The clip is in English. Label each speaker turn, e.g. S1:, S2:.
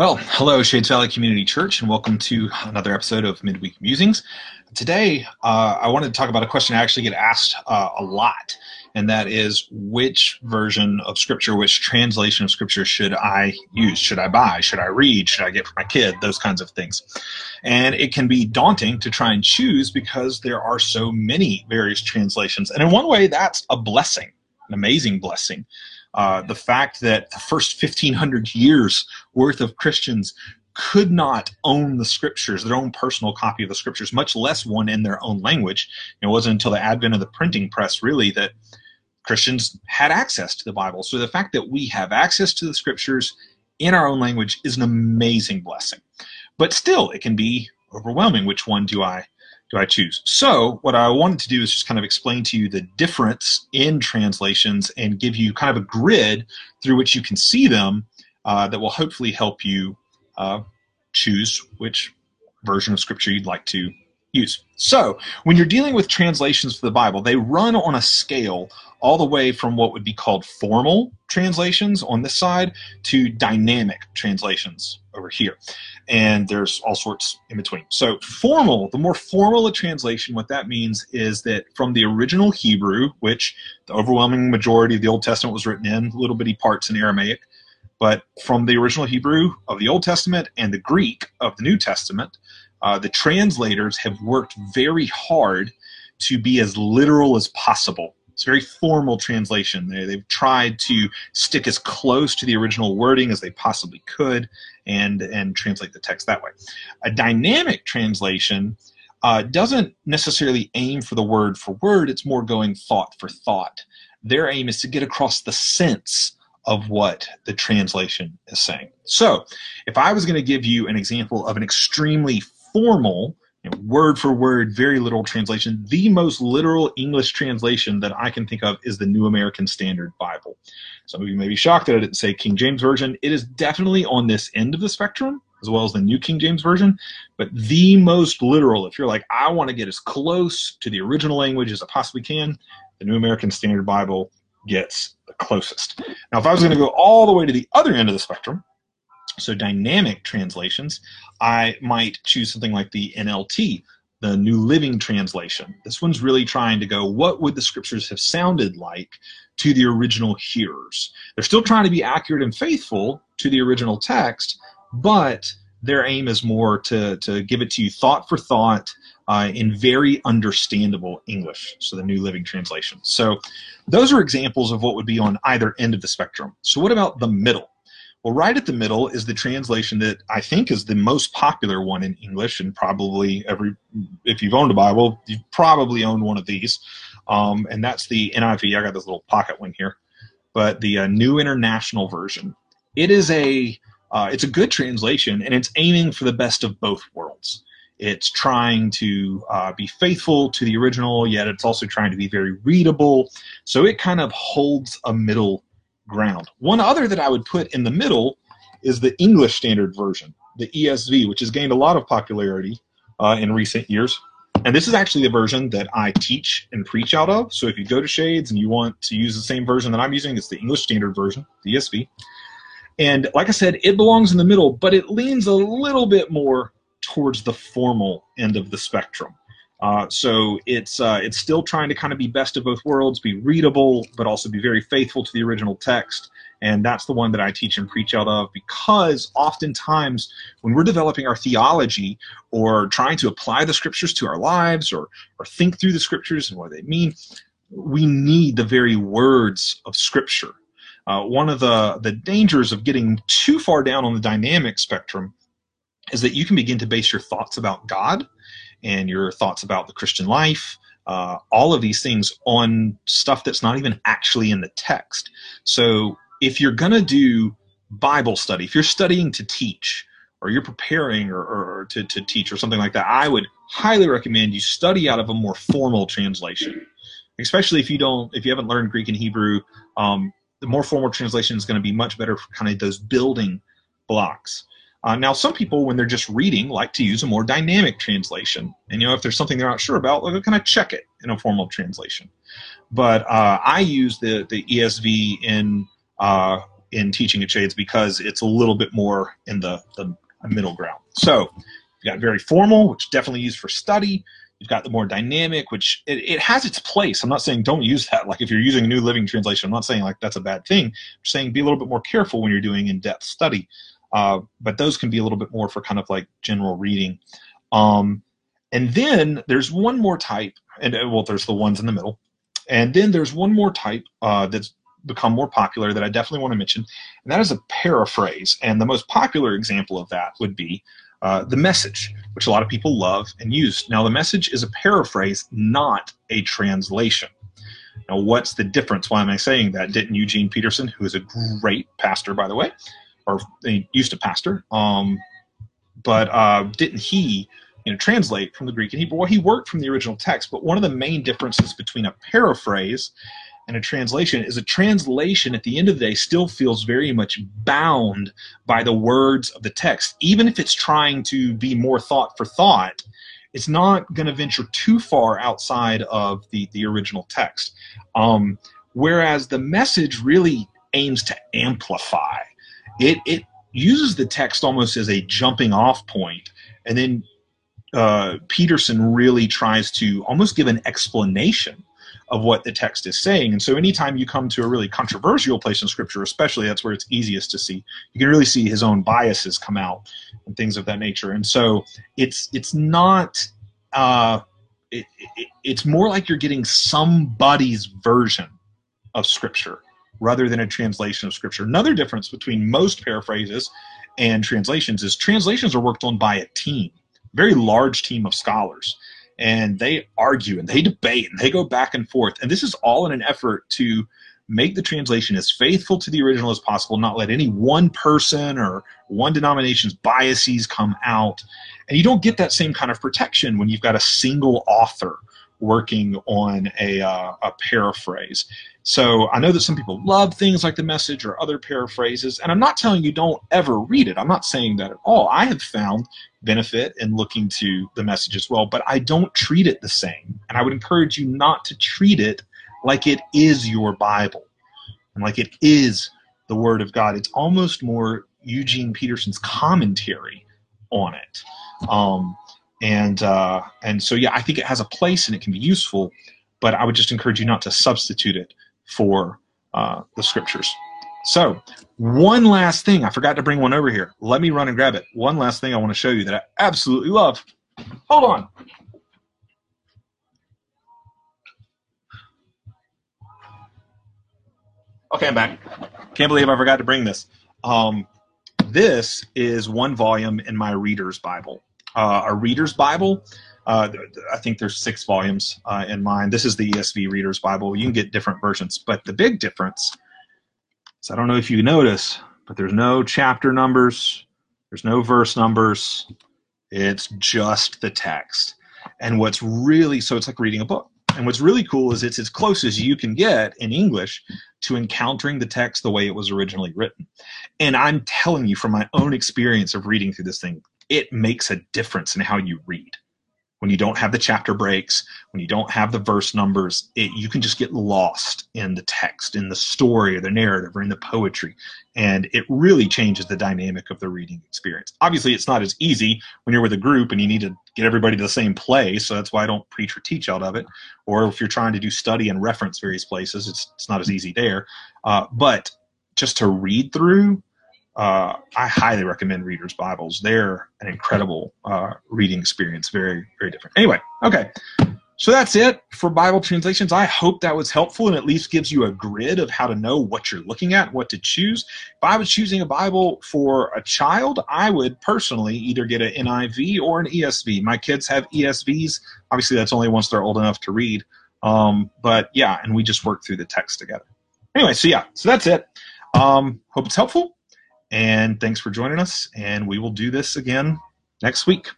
S1: Well, hello, Shades Valley Community Church, and welcome to another episode of Midweek Musings. Today, uh, I wanted to talk about a question I actually get asked uh, a lot, and that is which version of Scripture, which translation of Scripture should I use? Should I buy? Should I read? Should I get for my kid? Those kinds of things. And it can be daunting to try and choose because there are so many various translations. And in one way, that's a blessing, an amazing blessing. Uh, the fact that the first 1500 years worth of Christians could not own the scriptures, their own personal copy of the scriptures, much less one in their own language. It wasn't until the advent of the printing press, really, that Christians had access to the Bible. So the fact that we have access to the scriptures in our own language is an amazing blessing. But still, it can be overwhelming. Which one do I do I choose? So what I wanted to do is just kind of explain to you the difference in translations and give you kind of a grid through which you can see them uh, that will hopefully help you uh, choose which version of scripture you'd like to use. So when you're dealing with translations for the Bible, they run on a scale all the way from what would be called formal translations on this side to dynamic translations over here. And there's all sorts in between. So, formal, the more formal a translation, what that means is that from the original Hebrew, which the overwhelming majority of the Old Testament was written in, little bitty parts in Aramaic, but from the original Hebrew of the Old Testament and the Greek of the New Testament, uh, the translators have worked very hard to be as literal as possible it's a very formal translation. They, they've tried to stick as close to the original wording as they possibly could and, and translate the text that way. A dynamic translation uh, doesn't necessarily aim for the word for word, it's more going thought for thought. Their aim is to get across the sense of what the translation is saying. So, if I was going to give you an example of an extremely formal you know, word for word, very literal translation. The most literal English translation that I can think of is the New American Standard Bible. Some of you may be shocked that I didn't say King James Version. It is definitely on this end of the spectrum, as well as the New King James Version. But the most literal, if you're like, I want to get as close to the original language as I possibly can, the New American Standard Bible gets the closest. Now, if I was going to go all the way to the other end of the spectrum, so dynamic translations, I might choose something like the NLT, the New Living Translation. This one's really trying to go, what would the scriptures have sounded like to the original hearers? They're still trying to be accurate and faithful to the original text, but their aim is more to, to give it to you thought for thought uh, in very understandable English. So the New Living Translation. So those are examples of what would be on either end of the spectrum. So what about the middle? Well, right at the middle is the translation that I think is the most popular one in English, and probably every, if you've owned a Bible, you've probably owned one of these, um, and that's the NIV. I got this little pocket one here, but the uh, New International Version. It is a, uh, it's a good translation, and it's aiming for the best of both worlds. It's trying to uh, be faithful to the original, yet it's also trying to be very readable. So it kind of holds a middle ground. One other that I would put in the middle is the English Standard Version, the ESV, which has gained a lot of popularity uh, in recent years. And this is actually the version that I teach and preach out of. So if you go to Shades and you want to use the same version that I'm using, it's the English Standard Version, the ESV. And like I said, it belongs in the middle, but it leans a little bit more towards the formal end of the spectrum. Uh, so it's uh, it's still trying to kind of be best of both worlds, be readable, but also be very faithful to the original text. And that's the one that I teach and preach out of because oftentimes when we're developing our theology or trying to apply the scriptures to our lives or, or think through the scriptures and what they mean, we need the very words of scripture. Uh, one of the, the dangers of getting too far down on the dynamic spectrum is that you can begin to base your thoughts about God and your thoughts about the Christian life, uh, all of these things on stuff that's not even actually in the text. So if you're going to do Bible study, if you're studying to teach, or you're preparing or, or, to, to teach or something like that, I would highly recommend you study out of a more formal translation. Especially if you don't, if you haven't learned Greek and Hebrew, um, the more formal translation is going to be much better for kind of those building blocks. Uh, now, some people, when they're just reading, like to use a more dynamic translation. And you know, if there's something they're not sure about, they'll kind of check it in a formal translation. But uh, I use the the ESV in uh, in teaching at Shades because it's a little bit more in the, the middle ground. So you've got very formal, which definitely used for study. You've got the more dynamic, which it, it, has its place. I'm not saying don't use that. Like if you're using a New Living Translation, I'm not saying like that's a bad thing. I'm saying be a little bit more careful when you're doing in-depth study. Uh, but those can be a little bit more for kind of like general reading. Um, and then there's one more type, and uh, well, there's the ones in the middle. And then there's one more type uh, that's become more popular that I definitely want to mention, and that is a paraphrase. And the most popular example of that would be uh, the message, which a lot of people love and use. Now, the message is a paraphrase, not a translation. Now, what's the difference? Why am I saying that? Didn't Eugene Peterson, who is a great pastor, by the way, or used to pastor, um, but uh, didn't he you know, translate from the Greek and Hebrew? Well, he worked from the original text, but one of the main differences between a paraphrase and a translation is a translation at the end of the day still feels very much bound by the words of the text. Even if it's trying to be more thought for thought, it's not going to venture too far outside of the, the original text. Um, whereas the message really aims to amplify. It, it uses the text almost as a jumping off point and then uh, Peterson really tries to almost give an explanation of what the text is saying. And so anytime you come to a really controversial place in scripture, especially that's where it's easiest to see, you can really see his own biases come out and things of that nature. And so it's it's not uh, it, it, it's more like you're getting somebody's version of scripture rather than a translation of scripture. Another difference between most paraphrases and translations is translations are worked on by a team very large team of scholars. And they argue and they debate and they go back and forth. And this is all in an effort to make the translation as faithful to the original as possible not let any one person or one denomination's biases come out. And you don't get that same kind of protection when you've got a single author working on a, uh, a paraphrase so I know that some people love things like the message or other paraphrases, and I'm not telling you don't ever read it. I'm not saying that at all. I have found benefit in looking to the message as well, but I don't treat it the same. And I would encourage you not to treat it like it is your Bible and like it is the Word of God. It's almost more Eugene Peterson's commentary on it. Um, and uh, and so yeah, I think it has a place and it can be useful, but I would just encourage you not to substitute it for uh, the scriptures. So, one last thing. I forgot to bring one over here. Let me run and grab it. One last thing I want to show you that I absolutely love. Hold on. Okay, I'm back. Can't believe I forgot to bring this. Um, this is one volume in my Reader's Bible. Uh, a Reader's Bible uh, I think there's six volumes uh, in mine. This is the ESV Reader's Bible. You can get different versions, but the big difference is I don't know if you notice, but there's no chapter numbers, there's no verse numbers. It's just the text. And what's really so it's like reading a book. And what's really cool is it's as close as you can get in English to encountering the text the way it was originally written. And I'm telling you from my own experience of reading through this thing, it makes a difference in how you read when you don't have the chapter breaks, when you don't have the verse numbers, it, you can just get lost in the text, in the story or the narrative or in the poetry. And it really changes the dynamic of the reading experience. Obviously, it's not as easy when you're with a group and you need to get everybody to the same place. So that's why I don't preach or teach out of it. Or if you're trying to do study and reference various places, it's, it's not as easy there. Uh, but just to read through, uh, I highly recommend Reader's Bibles. They're an incredible uh, reading experience. Very, very different. Anyway, okay. So that's it for Bible translations. I hope that was helpful and at least gives you a grid of how to know what you're looking at, what to choose. If I was choosing a Bible for a child, I would personally either get an NIV or an ESV. My kids have ESVs. Obviously, that's only once they're old enough to read. Um, but yeah, and we just work through the text together. Anyway, so yeah, so that's it. Um, hope it's helpful. And thanks for joining us. And we will do this again next week.